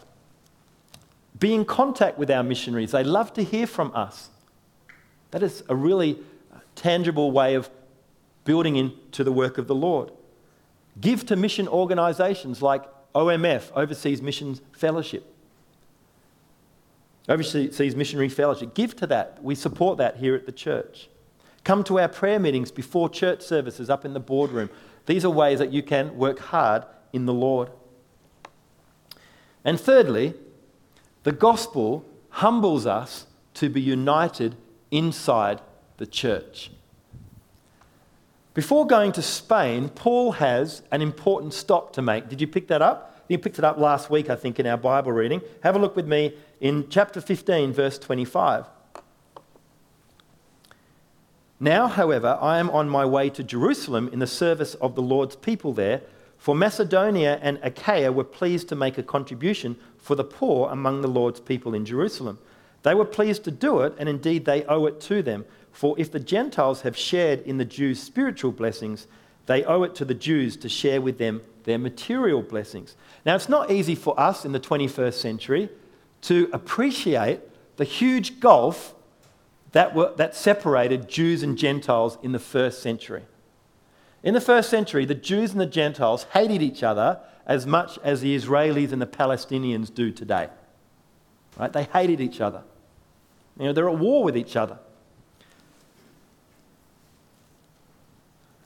be in contact with our missionaries. They love to hear from us. That is a really tangible way of building into the work of the Lord. Give to mission organisations like OMF, Overseas Missions Fellowship. Overseas Missionary Fellowship. Give to that. We support that here at the church. Come to our prayer meetings before church services up in the boardroom. These are ways that you can work hard in the Lord. And thirdly, the gospel humbles us to be united inside the church. Before going to Spain, Paul has an important stop to make. Did you pick that up? You picked it up last week, I think, in our Bible reading. Have a look with me in chapter 15, verse 25. Now, however, I am on my way to Jerusalem in the service of the Lord's people there, for Macedonia and Achaia were pleased to make a contribution for the poor among the Lord's people in Jerusalem. They were pleased to do it, and indeed they owe it to them. For if the Gentiles have shared in the Jews' spiritual blessings, they owe it to the Jews to share with them their material blessings. Now, it's not easy for us in the 21st century to appreciate the huge gulf that, were, that separated Jews and Gentiles in the first century. In the first century, the Jews and the Gentiles hated each other as much as the Israelis and the Palestinians do today. Right? They hated each other. You know, they're at war with each other.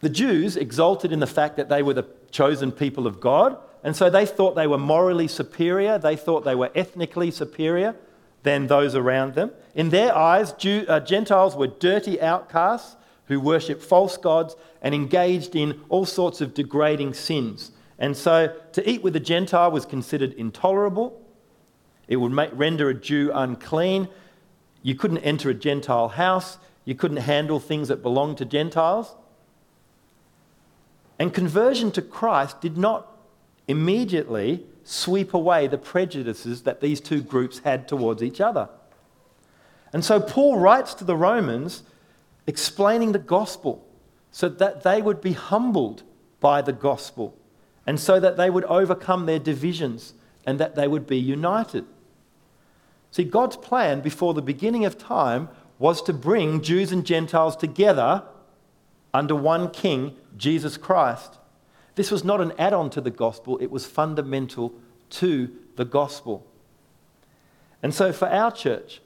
The Jews exulted in the fact that they were the chosen people of God, and so they thought they were morally superior, they thought they were ethnically superior than those around them. In their eyes, Jew, uh, Gentiles were dirty outcasts who worshipped false gods and engaged in all sorts of degrading sins. And so to eat with a Gentile was considered intolerable. It would make, render a Jew unclean. You couldn't enter a Gentile house. You couldn't handle things that belonged to Gentiles. And conversion to Christ did not immediately sweep away the prejudices that these two groups had towards each other. And so Paul writes to the Romans explaining the gospel so that they would be humbled by the gospel and so that they would overcome their divisions and that they would be united. See, God's plan before the beginning of time was to bring Jews and Gentiles together under one king, Jesus Christ. This was not an add on to the gospel, it was fundamental to the gospel. And so, for our church,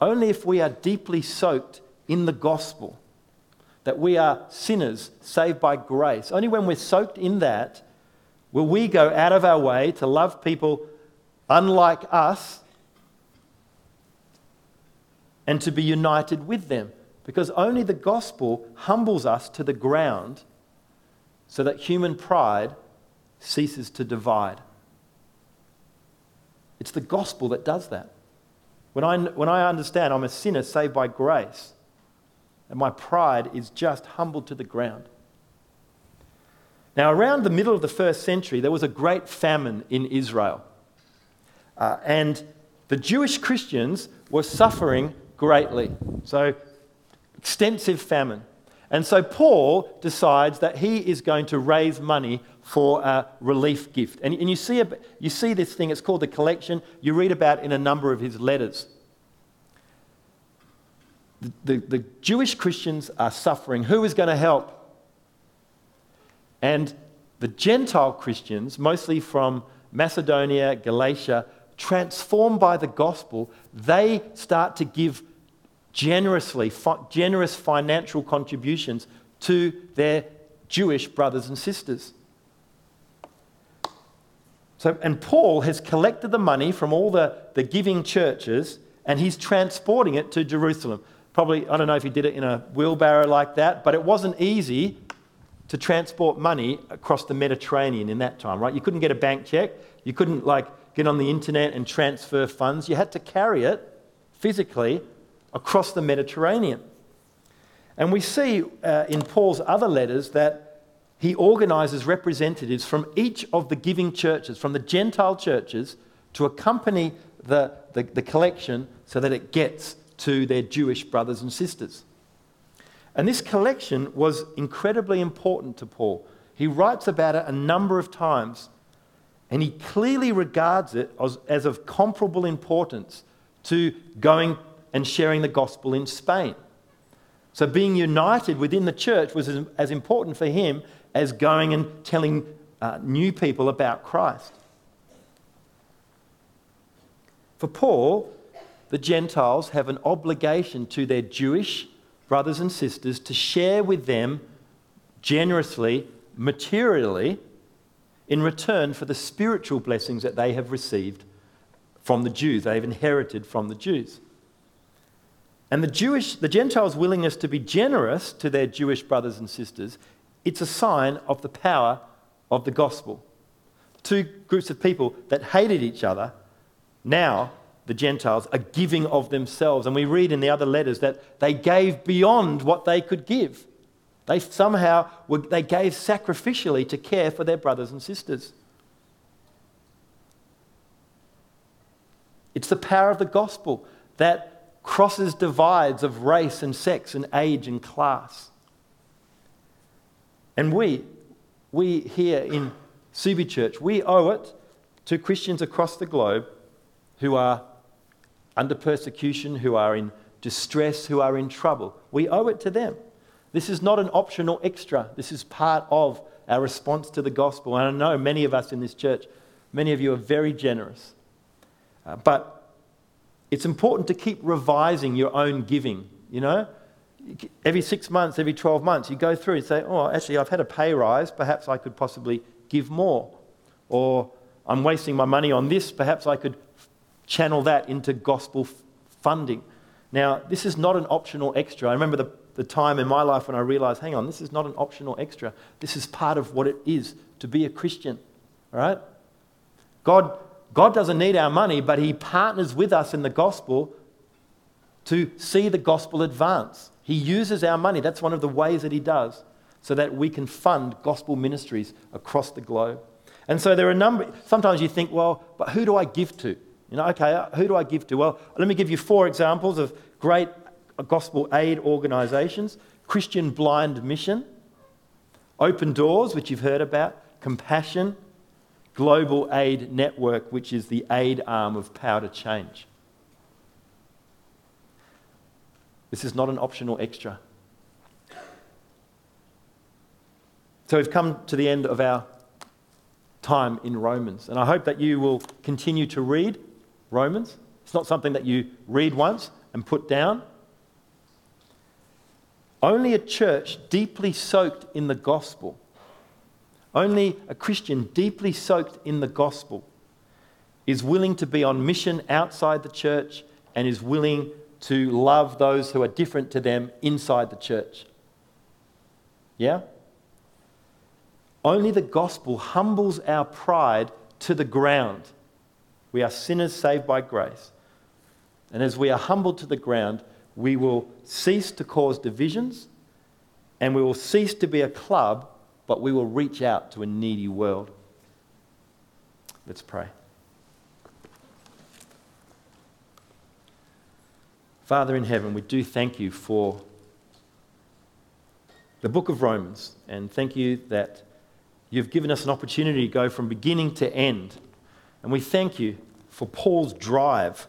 only if we are deeply soaked in the gospel, that we are sinners saved by grace, only when we're soaked in that will we go out of our way to love people unlike us and to be united with them. Because only the gospel humbles us to the ground so that human pride ceases to divide. It's the gospel that does that. When I, when I understand I'm a sinner saved by grace, and my pride is just humbled to the ground. Now, around the middle of the first century, there was a great famine in Israel. Uh, and the Jewish Christians were suffering greatly. So, extensive famine. And so, Paul decides that he is going to raise money for a relief gift. And, and you, see a, you see this thing, it's called the collection. You read about in a number of his letters. The, the, the Jewish Christians are suffering. Who is going to help? And the Gentile Christians, mostly from Macedonia, Galatia, transformed by the gospel, they start to give generously, fi- generous financial contributions to their Jewish brothers and sisters. So, and Paul has collected the money from all the, the giving churches and he's transporting it to Jerusalem. Probably, I don't know if he did it in a wheelbarrow like that, but it wasn't easy to transport money across the Mediterranean in that time, right? You couldn't get a bank check. You couldn't, like, get on the internet and transfer funds. You had to carry it physically across the Mediterranean. And we see uh, in Paul's other letters that he organizes representatives from each of the giving churches, from the Gentile churches, to accompany the, the, the, collection so that it gets to their Jewish brothers and sisters. And this collection was incredibly important to Paul. He writes about it a number of times, and he clearly regards it as, as of comparable importance to going and sharing the gospel in Spain. So, being united within the church was as, as important for him as going and telling uh, new people about Christ. For Paul, the Gentiles have an obligation to their Jewish brothers and sisters to share with them generously, materially, in return for the spiritual blessings that they have received from the Jews, they have inherited from the Jews. And the Jewish, the Gentiles' willingness to be generous to their Jewish brothers and sisters it's a sign of the power of the gospel. Two groups of people that hated each other, now the Gentiles are giving of themselves. And we read in the other letters that they gave beyond what they could give. They somehow were, they gave sacrificially to care for their brothers and sisters. It's the power of the gospel that crosses divides of race and sex and age and class. And we, we here in Subi Church, we owe it to Christians across the globe who are under persecution, who are in distress, who are in trouble. We owe it to them. This is not an optional extra. This is part of our response to the gospel. And I know many of us in this church, many of you are very generous. Uh, but it's important to keep revising your own giving, you know? every six months, every 12 months, you go through and say, oh, actually, I've had a pay rise. Perhaps I could possibly give more. Or I'm wasting my money on this. Perhaps I could channel that into gospel f- funding. Now, this is not an optional extra. I remember the, the time in my life when I realized, hang on, this is not an optional extra. This is part of what it is to be a Christian. All right? God, God doesn't need our money, but He partners with us in the gospel to see the gospel advance. He uses our money. That's one of the ways that he does, so that we can fund gospel ministries across the globe. And so there are a number, sometimes you think, well, but who do I give to? You know, okay, uh, who do I give to? Well, let me give you four examples of great gospel aid organizations Christian Blind Mission, Open Doors, which you've heard about, Compassion, Global Aid Network, which is the aid arm of Power to Change. This is not an optional extra. So we've come to the end of our time in Romans, and I hope that you will continue to read Romans. It's not something that you read once and put down. Only a church deeply soaked in the gospel, only a Christian deeply soaked in the gospel, is willing to be on mission outside the church and is willing to love those who are different to them inside the church. Yeah? Only the gospel humbles our pride to the ground. We are sinners saved by grace. And as we are humbled to the ground, we will cease to cause divisions and we will cease to be a club, but we will reach out to a needy world. Let's pray. Father in heaven, we do thank you for the book of Romans, and thank you that you've given us an opportunity to go from beginning to end. And we thank you for Paul's drive.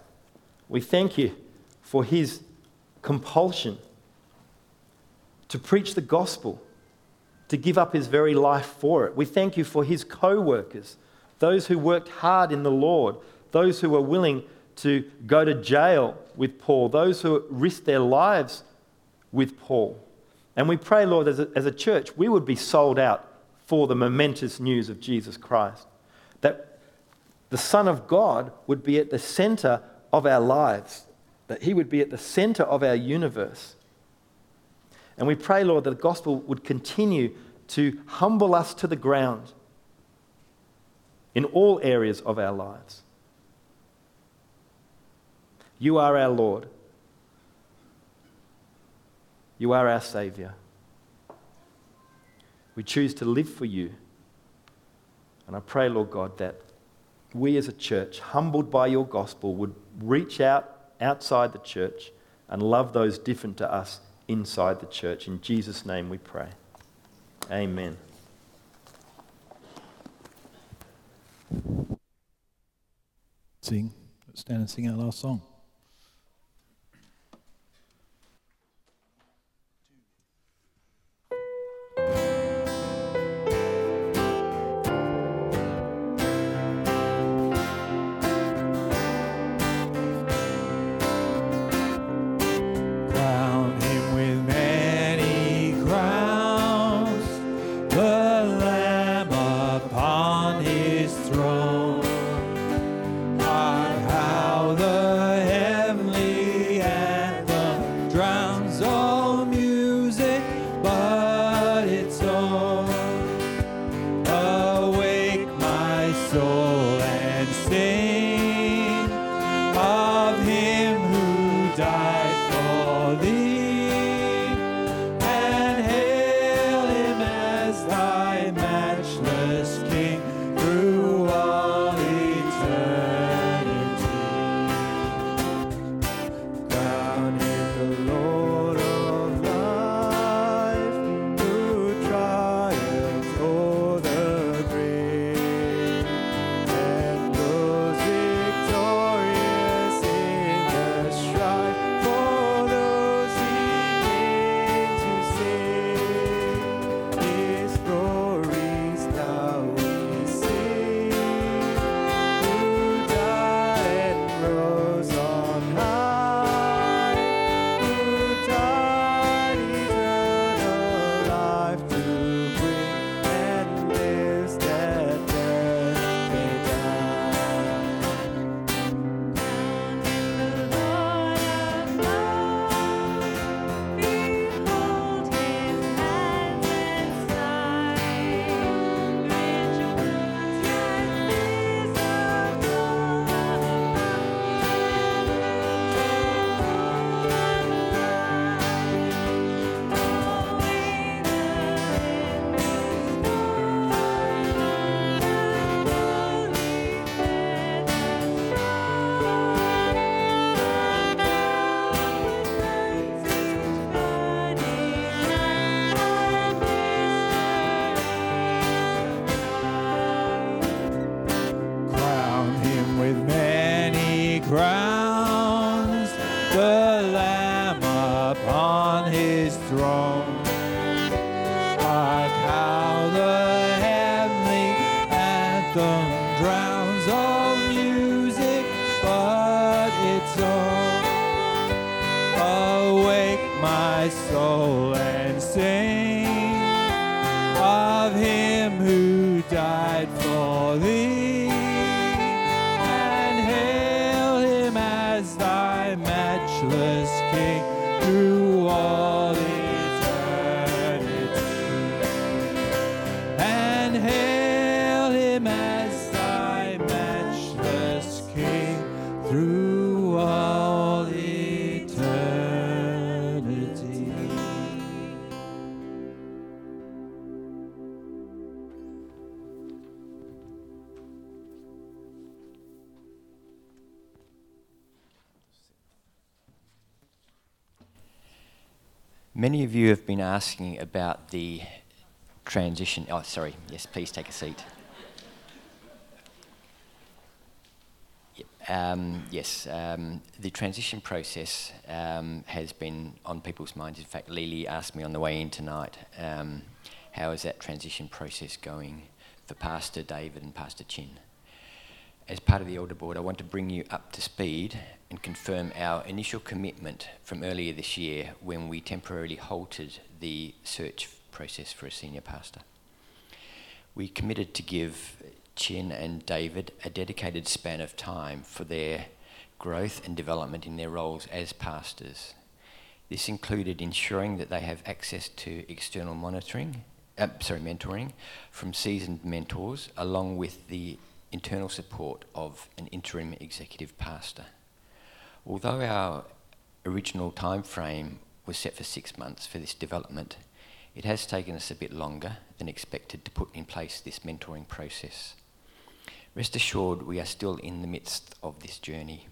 We thank you for his compulsion to preach the gospel, to give up his very life for it. We thank you for his co workers, those who worked hard in the Lord, those who were willing to go to jail with Paul, those who risked their lives with Paul. And we pray, Lord, as a, as a church, we would be sold out for the momentous news of Jesus Christ. That the Son of God would be at the center of our lives, that He would be at the center of our universe. And we pray, Lord, that the gospel would continue to humble us to the ground in all areas of our lives. You are our Lord. You are our Savior. We choose to live for you. And I pray, Lord God, that we as a church, humbled by your gospel, would reach out outside the church and love those different to us inside the church. In Jesus' name we pray. Amen. Sing. Stand and sing our last song. and hail him as thy matchless king through all eternity. Many of you have been asking about the transition. Oh, sorry. Yes, please take a seat. Um, yes, um, the transition process um, has been on people's minds. In fact, Lily asked me on the way in tonight, um, how is that transition process going for Pastor David and Pastor Chin? As part of the Elder Board, I want to bring you up to speed and confirm our initial commitment from earlier this year when we temporarily halted the search process for a senior pastor. We committed to give Chin and David a dedicated span of time for their growth and development in their roles as pastors. This included ensuring that they have access to external monitoring, uh, sorry, mentoring from seasoned mentors, along with the internal support of an interim executive pastor. Although our original time frame was set for six months for this development, it has taken us a bit longer than expected to put in place this mentoring process. Rest assured, we are still in the midst of this journey.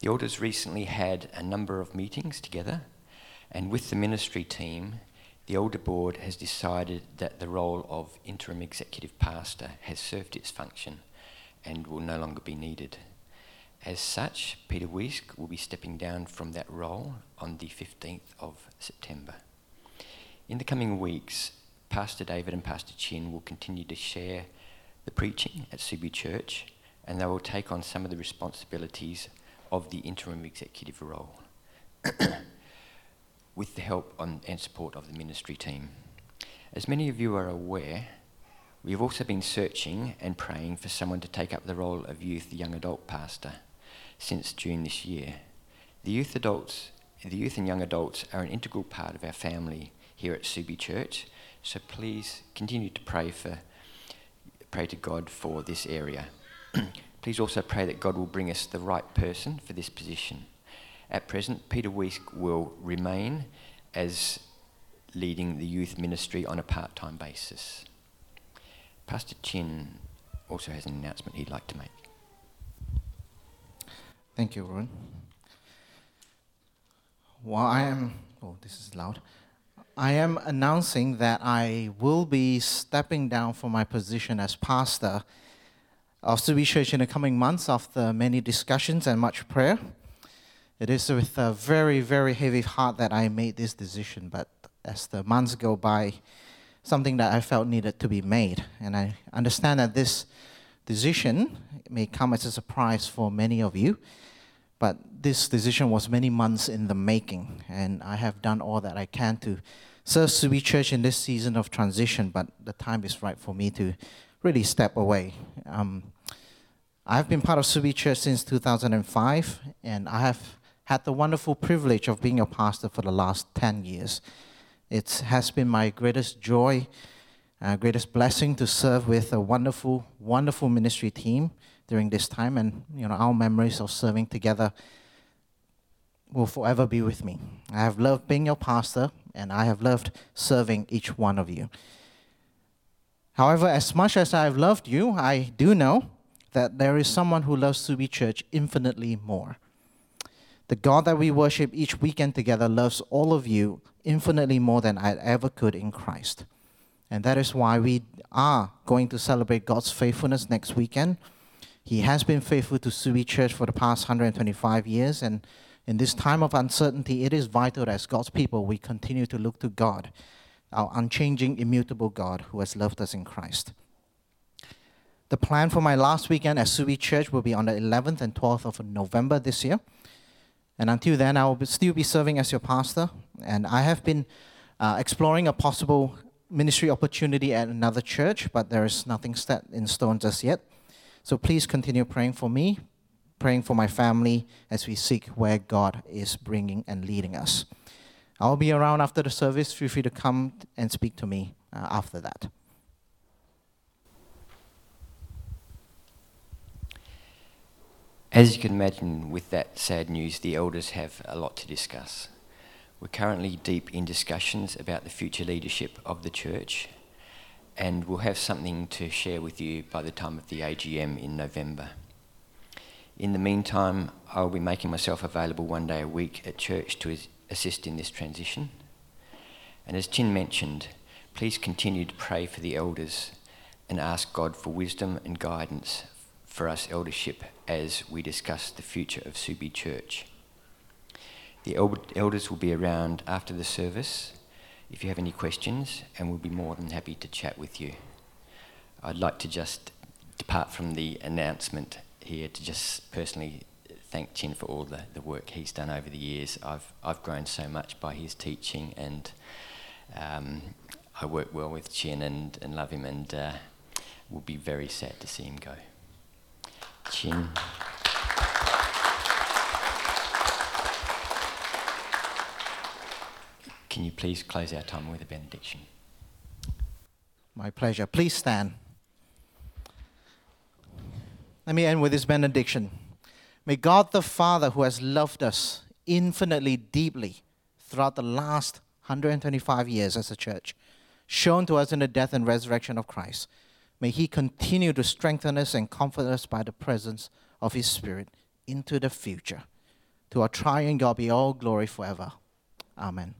The elders recently had a number of meetings together, and with the ministry team, the elder board has decided that the role of interim executive pastor has served its function and will no longer be needed. As such, Peter Weisk will be stepping down from that role on the 15th of September. In the coming weeks, Pastor David and Pastor Chin will continue to share the preaching at Subi Church and they will take on some of the responsibilities of the interim executive role with the help on, and support of the ministry team. As many of you are aware, we have also been searching and praying for someone to take up the role of youth young adult pastor since June this year. The youth adults, the youth and young adults are an integral part of our family here at Subi Church, so please continue to pray for pray to God for this area. please also pray that God will bring us the right person for this position. At present, Peter Weisk will remain as leading the youth ministry on a part-time basis. Pastor Chin also has an announcement he'd like to make. Thank you, Ron. While I am, oh, this is loud. I am announcing that I will be stepping down from my position as pastor of Subi Church in the coming months after many discussions and much prayer. It is with a very, very heavy heart that I made this decision, but as the months go by, something that I felt needed to be made. And I understand that this decision may come as a surprise for many of you, but this decision was many months in the making, and I have done all that I can to serve Subi Church in this season of transition, but the time is right for me to really step away. Um, I've been part of Subi Church since 2005, and I have had the wonderful privilege of being a pastor for the last 10 years. It has been my greatest joy, uh, greatest blessing to serve with a wonderful, wonderful ministry team during this time, and you know our memories of serving together will forever be with me. I have loved being your pastor, and I have loved serving each one of you. However, as much as I have loved you, I do know that there is someone who loves Subi Church infinitely more. The God that we worship each weekend together loves all of you infinitely more than I ever could in Christ. And that is why we are going to celebrate God's faithfulness next weekend. He has been faithful to Subi Church for the past 125 years, and in this time of uncertainty, it is vital as God's people we continue to look to God, our unchanging, immutable God who has loved us in Christ. The plan for my last weekend at Subi Church will be on the 11th and 12th of November this year. And until then, I will still be serving as your pastor. And I have been uh, exploring a possible ministry opportunity at another church, but there is nothing set in stone just yet. So please continue praying for me, praying for my family as we seek where God is bringing and leading us. I'll be around after the service. Feel free to come and speak to me uh, after that. As you can imagine, with that sad news, the elders have a lot to discuss. We're currently deep in discussions about the future leadership of the church, and we'll have something to share with you by the time of the AGM in November. In the meantime, I'll be making myself available one day a week at church to assist in this transition And as Chin mentioned, please continue to pray for the elders and ask God for wisdom and guidance for us eldership as we discuss the future of Subi Church. The elders will be around after the service if you have any questions, and we'll be more than happy to chat with you. I'd like to just depart from the announcement here to just personally thank Chin for all the, the work he's done over the years. I've, I've grown so much by his teaching, and um, I work well with Chin and, and love him, and uh, will be very sad to see him go. Chin. Can you please close our time with a benediction? My pleasure. Please stand. Let me end with this benediction. May God the Father, who has loved us infinitely deeply throughout the last 125 years as a church, shown to us in the death and resurrection of Christ, may He continue to strengthen us and comfort us by the presence of His Spirit into the future. To our triune God be all glory forever. Amen.